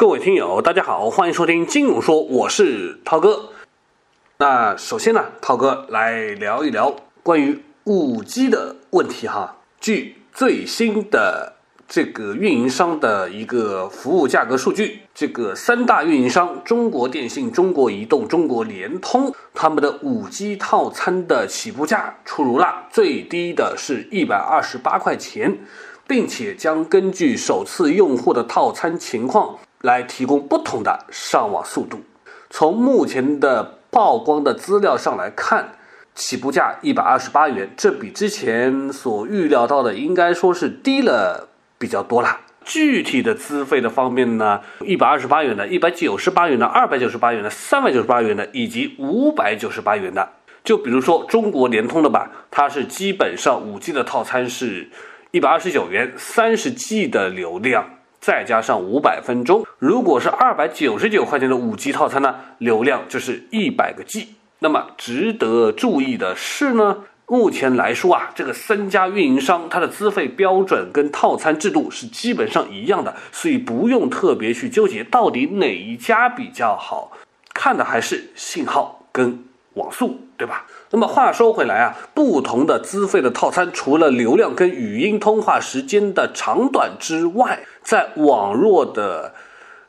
各位听友，大家好，欢迎收听金融说，我是涛哥。那首先呢，涛哥来聊一聊关于五 G 的问题哈。据最新的这个运营商的一个服务价格数据，这个三大运营商中国电信、中国移动、中国联通，他们的五 G 套餐的起步价出炉了，最低的是一百二十八块钱，并且将根据首次用户的套餐情况。来提供不同的上网速度。从目前的曝光的资料上来看，起步价一百二十八元，这比之前所预料到的应该说是低了比较多了。具体的资费的方面呢，一百二十八元的、一百九十八元的、二百九十八元的、三百九十八元的以及五百九十八元的。就比如说中国联通的吧，它是基本上五 G 的套餐是一百二十九元，三十 G 的流量。再加上五百分钟，如果是二百九十九块钱的五 G 套餐呢，流量就是一百个 G。那么值得注意的是呢，目前来说啊，这个三家运营商它的资费标准跟套餐制度是基本上一样的，所以不用特别去纠结到底哪一家比较好，看的还是信号跟网速，对吧？那么话说回来啊，不同的资费的套餐，除了流量跟语音通话时间的长短之外，在网络的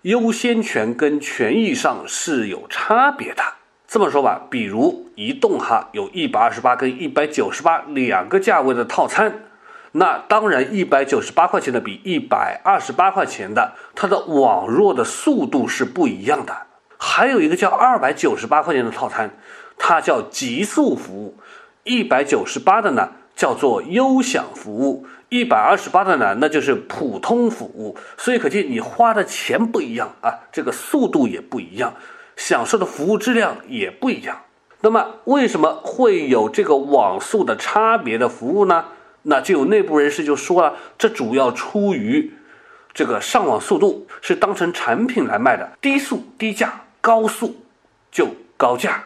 优先权跟权益上是有差别的。这么说吧，比如移动哈，有一百二十八跟一百九十八两个价位的套餐，那当然一百九十八块钱的比一百二十八块钱的，它的网络的速度是不一样的。还有一个叫二百九十八块钱的套餐。它叫极速服务，一百九十八的呢叫做优享服务，一百二十八的呢那就是普通服务。所以可见你花的钱不一样啊，这个速度也不一样，享受的服务质量也不一样。那么为什么会有这个网速的差别的服务呢？那就有内部人士就说了，这主要出于这个上网速度是当成产品来卖的，低速低价，高速就高价。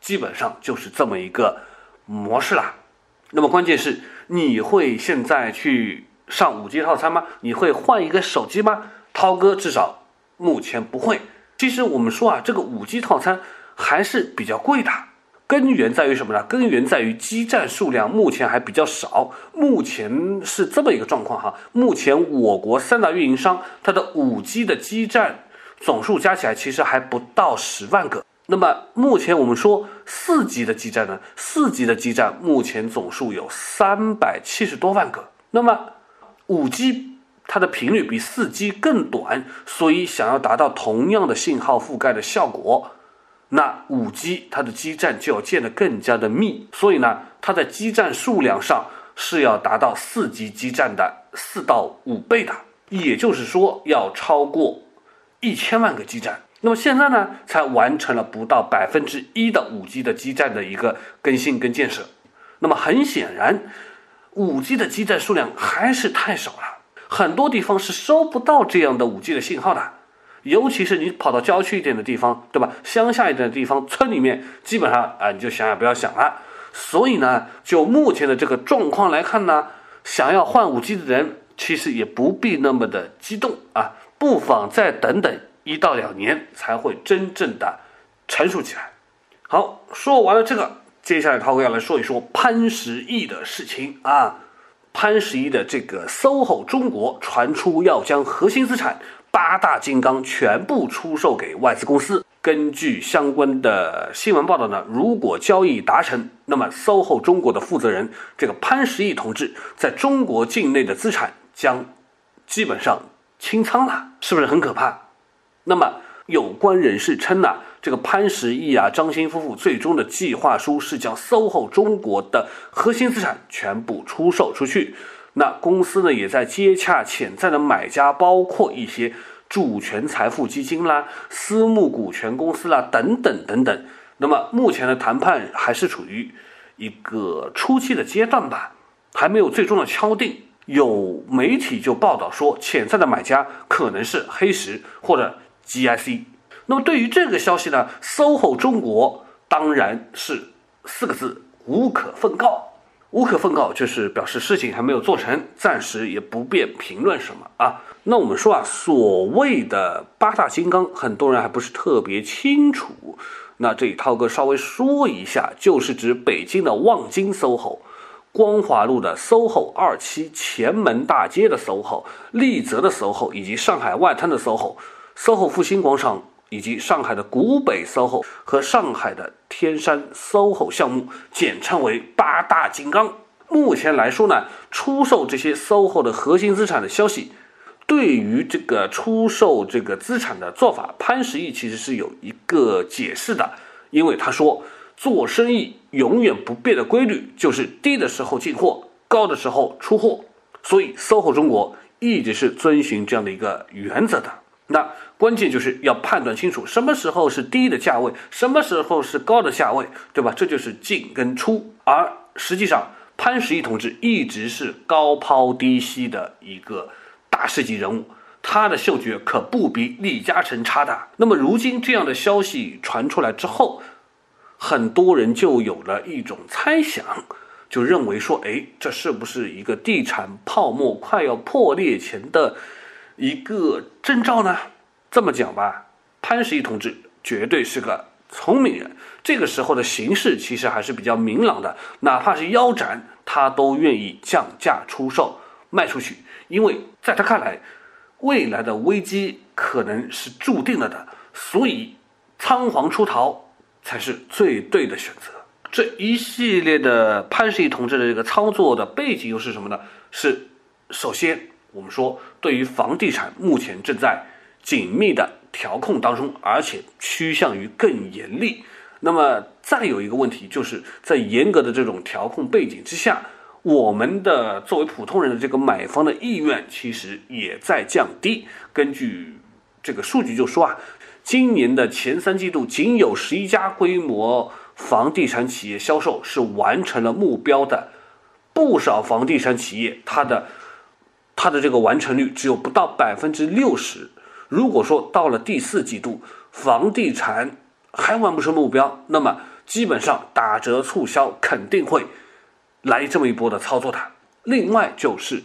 基本上就是这么一个模式啦。那么关键是你会现在去上五 G 套餐吗？你会换一个手机吗？涛哥至少目前不会。其实我们说啊，这个五 G 套餐还是比较贵的。根源在于什么呢？根源在于基站数量目前还比较少。目前是这么一个状况哈。目前我国三大运营商它的五 G 的基站总数加起来其实还不到十万个。那么目前我们说四 G 的基站呢，四 G 的基站目前总数有三百七十多万个。那么五 G 它的频率比四 G 更短，所以想要达到同样的信号覆盖的效果，那五 G 它的基站就要建得更加的密。所以呢，它在基站数量上是要达到四 G 基站的四到五倍的，也就是说要超过一千万个基站。那么现在呢，才完成了不到百分之一的五 G 的基站的一个更新跟建设。那么很显然，五 G 的基站数量还是太少了，很多地方是收不到这样的五 G 的信号的。尤其是你跑到郊区一点的地方，对吧？乡下一点的地方，村里面基本上啊，你就想也不要想了。所以呢，就目前的这个状况来看呢，想要换五 G 的人，其实也不必那么的激动啊，不妨再等等。一到两年才会真正的成熟起来。好，说完了这个，接下来涛哥要来说一说潘石屹的事情啊。潘石屹的这个 SOHO 中国传出要将核心资产八大金刚全部出售给外资公司。根据相关的新闻报道呢，如果交易达成，那么 SOHO 中国的负责人这个潘石屹同志在中国境内的资产将基本上清仓了，是不是很可怕？那么，有关人士称呢，这个潘石屹啊、张欣夫妇最终的计划书是将 SOHO 中国的核心资产全部出售出去。那公司呢，也在接洽潜在的买家，包括一些主权财富基金啦、私募股权公司啦等等等等。那么目前的谈判还是处于一个初期的阶段吧，还没有最终的敲定。有媒体就报道说，潜在的买家可能是黑石或者。GIC，那么对于这个消息呢，SOHO 中国当然是四个字无可奉告。无可奉告，就是表示事情还没有做成，暂时也不便评论什么啊。那我们说啊，所谓的八大金刚，很多人还不是特别清楚。那这里涛哥稍微说一下，就是指北京的望京 SOHO、光华路的 SOHO 二期、前门大街的 SOHO、丽泽的 SOHO 以及上海外滩的 SOHO、SOHO 复兴广场。以及上海的古北 SOHO 和上海的天山 SOHO 项目，简称为八大金刚。目前来说呢，出售这些 SOHO 的核心资产的消息，对于这个出售这个资产的做法，潘石屹其实是有一个解释的。因为他说，做生意永远不变的规律就是低的时候进货，高的时候出货。所以 SOHO 中国一直是遵循这样的一个原则的。那关键就是要判断清楚什么时候是低的价位，什么时候是高的价位，对吧？这就是进跟出。而实际上，潘石屹同志一直是高抛低吸的一个大师级人物，他的嗅觉可不比李嘉诚差的。那么，如今这样的消息传出来之后，很多人就有了一种猜想，就认为说，哎，这是不是一个地产泡沫快要破裂前的？一个征兆呢？这么讲吧，潘石屹同志绝对是个聪明人。这个时候的形势其实还是比较明朗的，哪怕是腰斩，他都愿意降价出售卖出去，因为在他看来，未来的危机可能是注定了的，所以仓皇出逃才是最对的选择。这一系列的潘石屹同志的这个操作的背景又是什么呢？是首先。我们说，对于房地产，目前正在紧密的调控当中，而且趋向于更严厉。那么，再有一个问题，就是在严格的这种调控背景之下，我们的作为普通人的这个买方的意愿，其实也在降低。根据这个数据就说啊，今年的前三季度，仅有十一家规模房地产企业销售是完成了目标的，不少房地产企业它的。它的这个完成率只有不到百分之六十。如果说到了第四季度，房地产还完不成目标，那么基本上打折促销肯定会来这么一波的操作的。另外就是，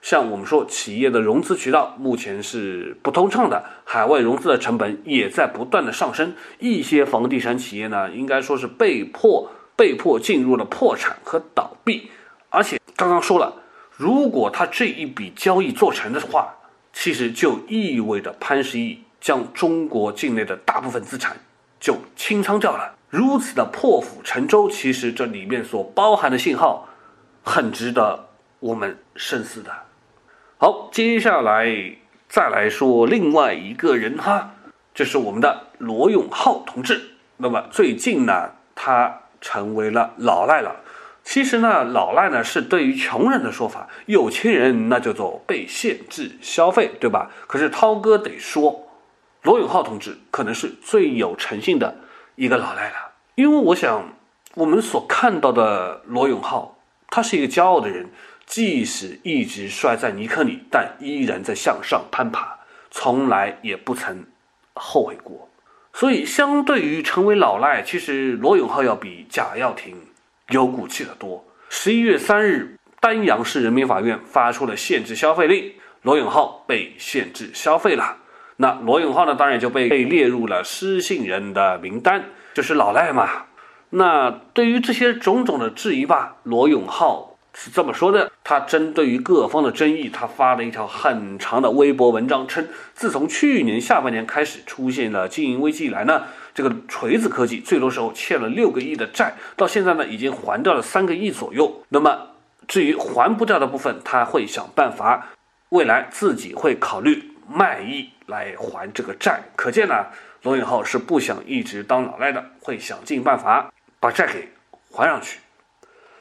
像我们说企业的融资渠道目前是不通畅的，海外融资的成本也在不断的上升，一些房地产企业呢，应该说是被迫被迫进入了破产和倒闭。而且刚刚说了。如果他这一笔交易做成的话，其实就意味着潘石屹将中国境内的大部分资产就清仓掉了。如此的破釜沉舟，其实这里面所包含的信号，很值得我们深思的。好，接下来再来说另外一个人哈，就是我们的罗永浩同志。那么最近呢，他成为了老赖了。其实呢，老赖呢是对于穷人的说法，有钱人那叫做被限制消费，对吧？可是涛哥得说，罗永浩同志可能是最有诚信的一个老赖了，因为我想我们所看到的罗永浩，他是一个骄傲的人，即使一直摔在泥坑里，但依然在向上攀爬，从来也不曾后悔过。所以，相对于成为老赖，其实罗永浩要比贾跃亭。有骨气的多。十一月三日，丹阳市人民法院发出了限制消费令，罗永浩被限制消费了。那罗永浩呢，当然就被被列入了失信人的名单，就是老赖嘛。那对于这些种种的质疑吧，罗永浩是这么说的：他针对于各方的争议，他发了一条很长的微博文章，称自从去年下半年开始出现了经营危机以来呢。这个锤子科技最多时候欠了六个亿的债，到现在呢已经还掉了三个亿左右。那么至于还不掉的部分，他会想办法，未来自己会考虑卖艺来还这个债。可见呢，罗永浩是不想一直当老赖的，会想尽办法把债给还上去。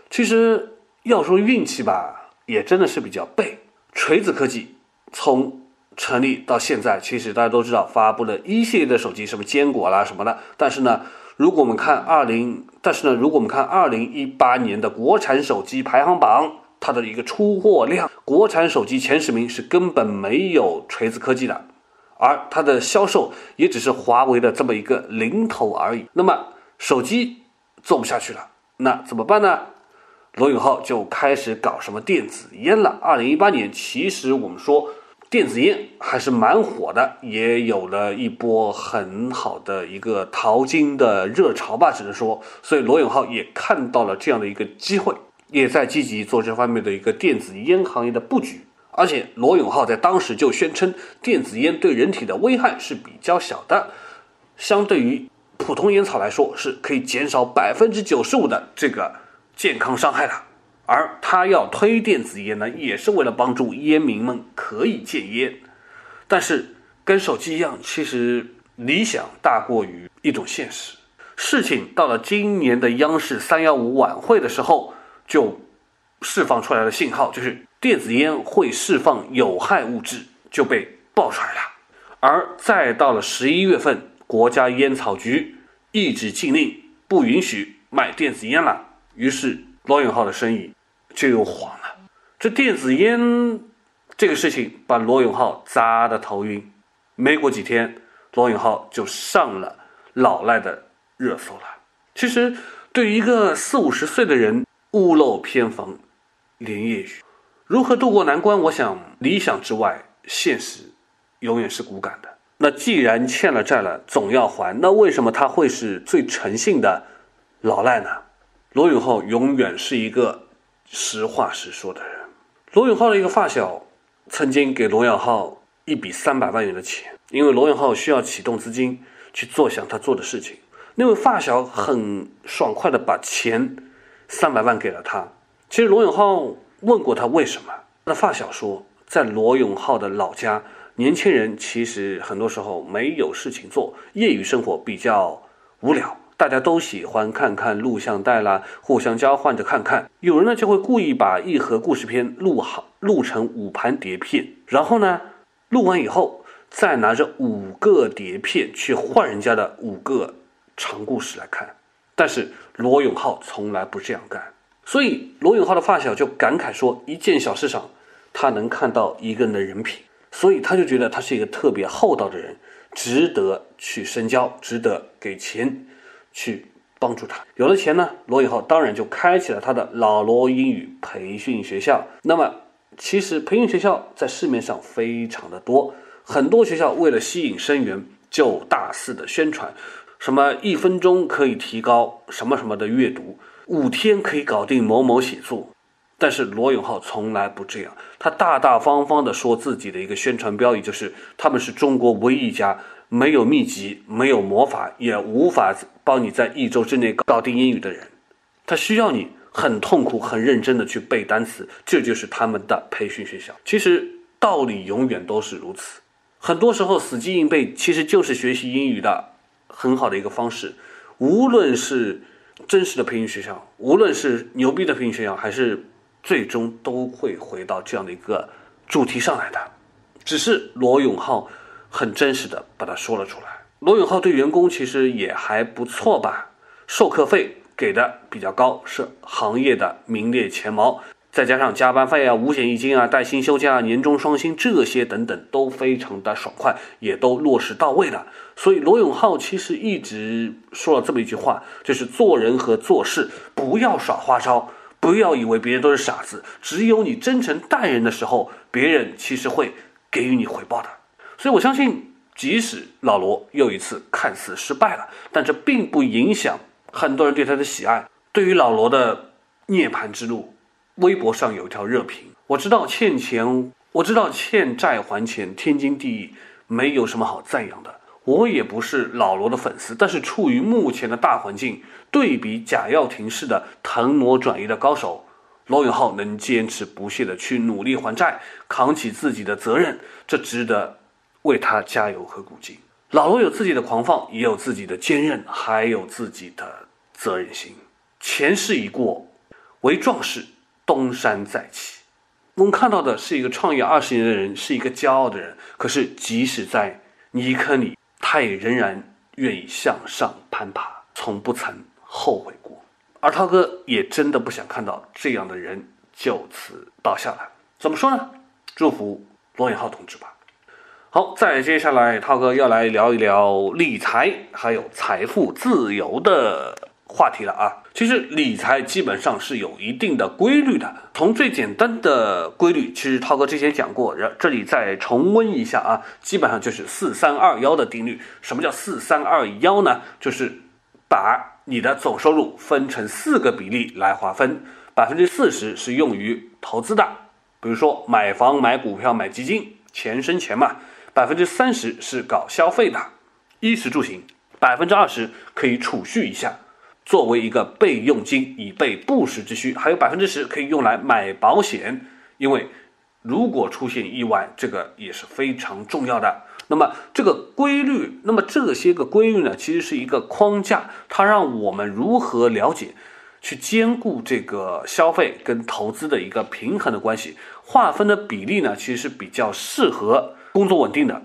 其实要说运气吧，也真的是比较背。锤子科技从成立到现在，其实大家都知道发布了一系列的手机，什么坚果啦什么的。但是呢，如果我们看二零，但是呢，如果我们看二零一八年的国产手机排行榜，它的一个出货量，国产手机前十名是根本没有锤子科技的，而它的销售也只是华为的这么一个零头而已。那么手机做不下去了，那怎么办呢？罗永浩就开始搞什么电子烟了。二零一八年，其实我们说电子烟还是蛮火的，也有了一波很好的一个淘金的热潮吧，只能说。所以罗永浩也看到了这样的一个机会，也在积极做这方面的一个电子烟行业的布局。而且罗永浩在当时就宣称，电子烟对人体的危害是比较小的，相对于普通烟草来说，是可以减少百分之九十五的这个。健康伤害的，而他要推电子烟呢，也是为了帮助烟民们可以戒烟。但是跟手机一样，其实理想大过于一种现实。事情到了今年的央视三幺五晚会的时候，就释放出来的信号，就是电子烟会释放有害物质，就被爆出来了。而再到了十一月份，国家烟草局一纸禁令，不允许卖电子烟了。于是罗永浩的生意就又黄了。这电子烟这个事情把罗永浩砸得头晕。没过几天，罗永浩就上了老赖的热搜了。其实，对于一个四五十岁的人，屋漏偏逢连夜雨，如何渡过难关？我想，理想之外，现实永远是骨感的。那既然欠了债了，总要还。那为什么他会是最诚信的老赖呢？罗永浩永远是一个实话实说的人。罗永浩的一个发小曾经给罗永浩一笔三百万元的钱，因为罗永浩需要启动资金去做想他做的事情。那位发小很爽快的把钱三百万给了他。其实罗永浩问过他为什么，那发小说，在罗永浩的老家，年轻人其实很多时候没有事情做，业余生活比较无聊。大家都喜欢看看录像带啦，互相交换着看看。有人呢就会故意把一盒故事片录好，录成五盘碟片，然后呢，录完以后再拿着五个碟片去换人家的五个长故事来看。但是罗永浩从来不这样干，所以罗永浩的发小就感慨说：一件小事上，他能看到一个人的人品，所以他就觉得他是一个特别厚道的人，值得去深交，值得给钱。去帮助他，有了钱呢，罗永浩当然就开启了他的老罗英语培训学校。那么，其实培训学校在市面上非常的多，很多学校为了吸引生源，就大肆的宣传，什么一分钟可以提高什么什么的阅读，五天可以搞定某某写作。但是罗永浩从来不这样，他大大方方的说自己的一个宣传标语就是他们是中国唯一一家。没有秘籍，没有魔法，也无法帮你在一周之内搞定英语的人，他需要你很痛苦、很认真的去背单词，这就是他们的培训学校。其实道理永远都是如此，很多时候死记硬背其实就是学习英语的很好的一个方式。无论是真实的培训学校，无论是牛逼的培训学校，还是最终都会回到这样的一个主题上来的。只是罗永浩。很真实的把它说了出来。罗永浩对员工其实也还不错吧，授课费给的比较高，是行业的名列前茅。再加上加班费啊、五险一金啊、带薪休假啊、年终双薪这些等等，都非常的爽快，也都落实到位了。所以罗永浩其实一直说了这么一句话，就是做人和做事不要耍花招，不要以为别人都是傻子，只有你真诚待人的时候，别人其实会给予你回报的。所以，我相信，即使老罗又一次看似失败了，但这并不影响很多人对他的喜爱。对于老罗的涅槃之路，微博上有一条热评：我知道欠钱，我知道欠债还钱天经地义，没有什么好赞扬的。我也不是老罗的粉丝，但是处于目前的大环境，对比贾跃亭式的腾挪转移的高手，罗永浩能坚持不懈的去努力还债，扛起自己的责任，这值得。为他加油和鼓劲。老罗有自己的狂放，也有自己的坚韧，还有自己的责任心。前世已过，为壮士东山再起。我们看到的是一个创业二十年的人，是一个骄傲的人。可是，即使在泥坑里，他也仍然愿意向上攀爬，从不曾后悔过。而涛哥也真的不想看到这样的人就此倒下来。怎么说呢？祝福罗永浩同志吧。好，再接下来，涛哥要来聊一聊理财，还有财富自由的话题了啊。其实理财基本上是有一定的规律的，从最简单的规律，其实涛哥之前讲过，然这里再重温一下啊，基本上就是四三二幺的定律。什么叫四三二幺呢？就是把你的总收入分成四个比例来划分，百分之四十是用于投资的，比如说买房、买股票、买基金，钱生钱嘛。百分之三十是搞消费的，衣食住行；百分之二十可以储蓄一下，作为一个备用金，以备不时之需；还有百分之十可以用来买保险，因为如果出现意外，这个也是非常重要的。那么这个规律，那么这些个规律呢，其实是一个框架，它让我们如何了解，去兼顾这个消费跟投资的一个平衡的关系，划分的比例呢，其实是比较适合。工作稳定的，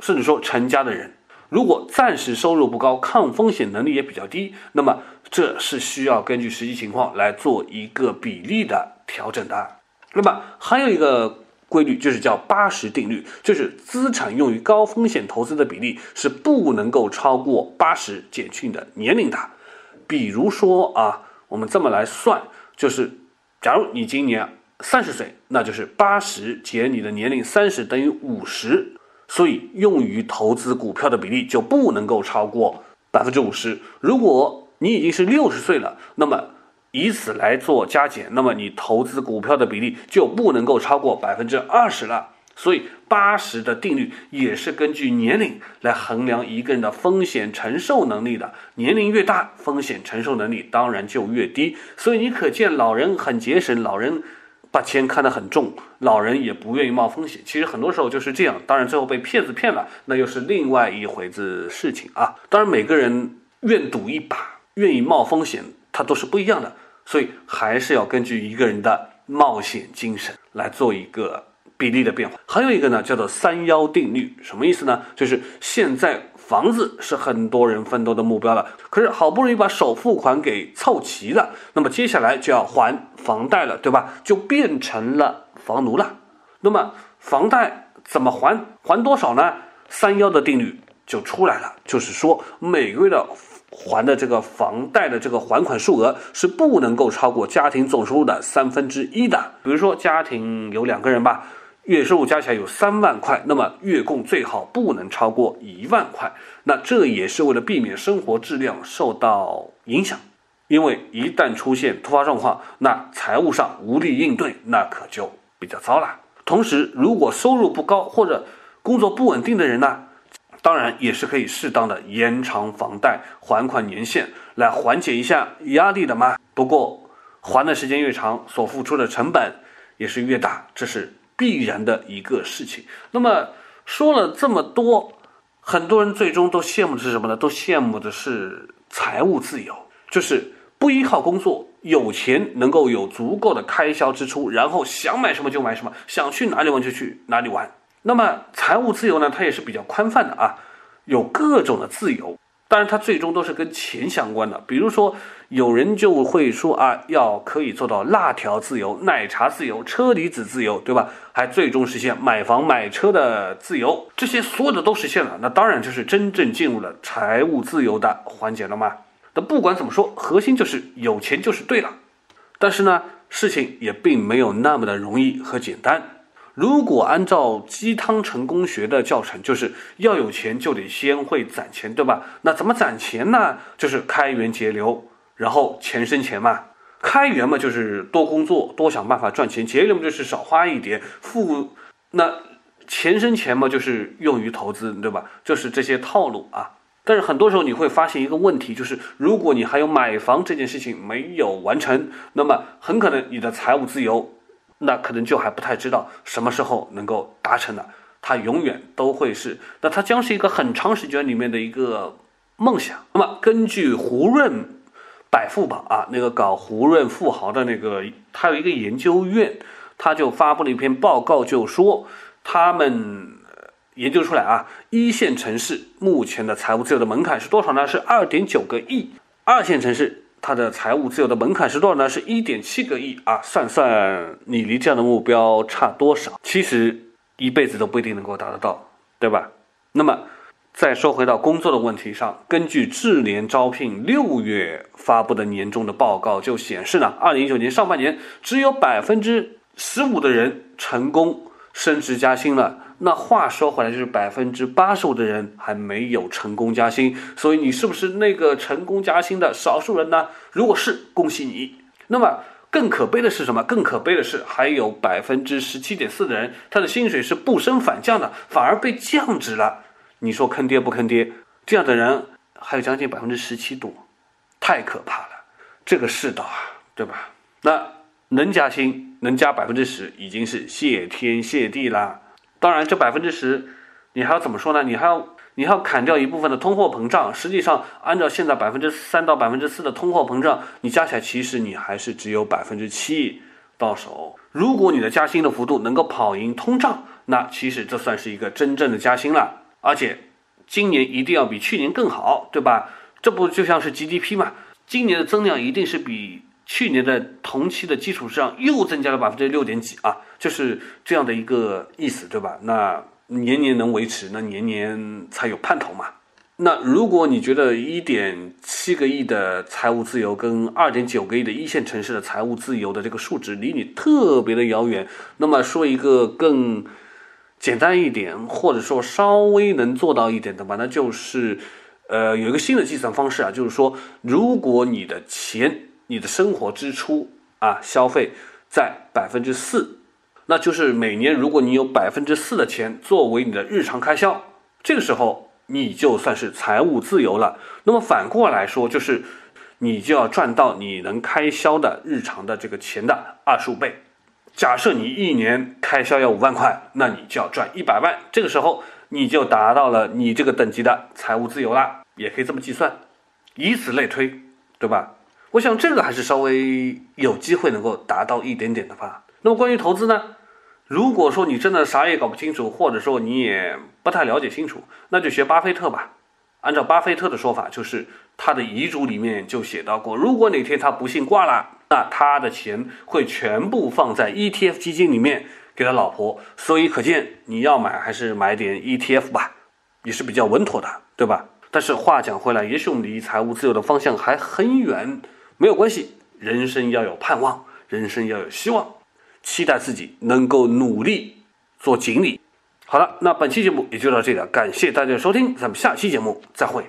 甚至说成家的人，如果暂时收入不高，抗风险能力也比较低，那么这是需要根据实际情况来做一个比例的调整的。那么还有一个规律，就是叫八十定律，就是资产用于高风险投资的比例是不能够超过八十减去你的年龄的。比如说啊，我们这么来算，就是假如你今年。三十岁，那就是八十减你的年龄三十等于五十，所以用于投资股票的比例就不能够超过百分之五十。如果你已经是六十岁了，那么以此来做加减，那么你投资股票的比例就不能够超过百分之二十了。所以八十的定律也是根据年龄来衡量一个人的风险承受能力的，年龄越大，风险承受能力当然就越低。所以你可见老人很节省，老人。把钱看得很重，老人也不愿意冒风险。其实很多时候就是这样，当然最后被骗子骗了，那又是另外一回子事情啊。当然每个人愿赌一把，愿意冒风险，他都是不一样的，所以还是要根据一个人的冒险精神来做一个比例的变化。还有一个呢，叫做三幺定律，什么意思呢？就是现在。房子是很多人奋斗的目标了，可是好不容易把首付款给凑齐了，那么接下来就要还房贷了，对吧？就变成了房奴了。那么房贷怎么还？还多少呢？三幺的定律就出来了，就是说每个月的还的这个房贷的这个还款数额是不能够超过家庭总收入的三分之一的。比如说家庭有两个人吧。月收入加起来有三万块，那么月供最好不能超过一万块。那这也是为了避免生活质量受到影响，因为一旦出现突发状况，那财务上无力应对，那可就比较糟了。同时，如果收入不高或者工作不稳定的人呢，当然也是可以适当的延长房贷还款年限，来缓解一下压力的嘛。不过，还的时间越长，所付出的成本也是越大，这是。必然的一个事情。那么说了这么多，很多人最终都羡慕的是什么呢？都羡慕的是财务自由，就是不依靠工作，有钱能够有足够的开销支出，然后想买什么就买什么，想去哪里玩就去哪里玩。那么财务自由呢？它也是比较宽泛的啊，有各种的自由。当然，它最终都是跟钱相关的。比如说，有人就会说啊，要可以做到辣条自由、奶茶自由、车厘子自由，对吧？还最终实现买房买车的自由，这些所有的都实现了，那当然就是真正进入了财务自由的环节了嘛。那不管怎么说，核心就是有钱就是对了。但是呢，事情也并没有那么的容易和简单。如果按照鸡汤成功学的教程，就是要有钱就得先会攒钱，对吧？那怎么攒钱呢？就是开源节流，然后钱生钱嘛。开源嘛，就是多工作，多想办法赚钱；节流嘛，就是少花一点。富那钱生钱嘛，就是用于投资，对吧？就是这些套路啊。但是很多时候你会发现一个问题，就是如果你还有买房这件事情没有完成，那么很可能你的财务自由。那可能就还不太知道什么时候能够达成的，它永远都会是，那它将是一个很长时间里面的一个梦想。那么根据胡润百富榜啊，那个搞胡润富豪的那个，他有一个研究院，他就发布了一篇报告，就说他们研究出来啊，一线城市目前的财务自由的门槛是多少呢？是二点九个亿，二线城市。它的财务自由的门槛是多少呢？是一点七个亿啊！算算你离这样的目标差多少？其实一辈子都不一定能够达得到，对吧？那么再说回到工作的问题上，根据智联招聘六月发布的年终的报告就显示呢，二零一九年上半年只有百分之十五的人成功升职加薪了。那话说回来，就是百分之八十五的人还没有成功加薪。所以你是不是那个成功加薪的少数人呢？如果是，恭喜你。那么更可悲的是什么？更可悲的是，还有百分之十七点四的人，他的薪水是不升反降的，反而被降职了。你说坑爹不坑爹？这样的人还有将近百分之十七多，太可怕了！这个世道啊，对吧？那能加薪，能加百分之十，已经是谢天谢地啦。当然，这百分之十，你还要怎么说呢？你还要你还要砍掉一部分的通货膨胀。实际上，按照现在百分之三到百分之四的通货膨胀，你加起来其实你还是只有百分之七到手。如果你的加薪的幅度能够跑赢通胀，那其实这算是一个真正的加薪了。而且，今年一定要比去年更好，对吧？这不就像是 GDP 嘛？今年的增量一定是比去年的同期的基础上又增加了百分之六点几啊，就是这样的一个意思，对吧？那年年能维持，那年年才有盼头嘛。那如果你觉得一点七个亿的财务自由跟二点九个亿的一线城市的财务自由的这个数值离你特别的遥远，那么说一个更。简单一点，或者说稍微能做到一点的吧，那就是，呃，有一个新的计算方式啊，就是说，如果你的钱、你的生活支出啊，消费在百分之四，那就是每年如果你有百分之四的钱作为你的日常开销，这个时候你就算是财务自由了。那么反过来说，就是你就要赚到你能开销的日常的这个钱的二十五倍。假设你一年开销要五万块，那你就要赚一百万，这个时候你就达到了你这个等级的财务自由了，也可以这么计算，以此类推，对吧？我想这个还是稍微有机会能够达到一点点的吧。那么关于投资呢？如果说你真的啥也搞不清楚，或者说你也不太了解清楚，那就学巴菲特吧。按照巴菲特的说法，就是他的遗嘱里面就写到过，如果哪天他不幸挂了。那他的钱会全部放在 ETF 基金里面给他老婆，所以可见你要买还是买点 ETF 吧，也是比较稳妥的，对吧？但是话讲回来，也许我们离财务自由的方向还很远，没有关系，人生要有盼望，人生要有希望，期待自己能够努力做锦鲤。好了，那本期节目也就到这里了，感谢大家的收听，咱们下期节目再会。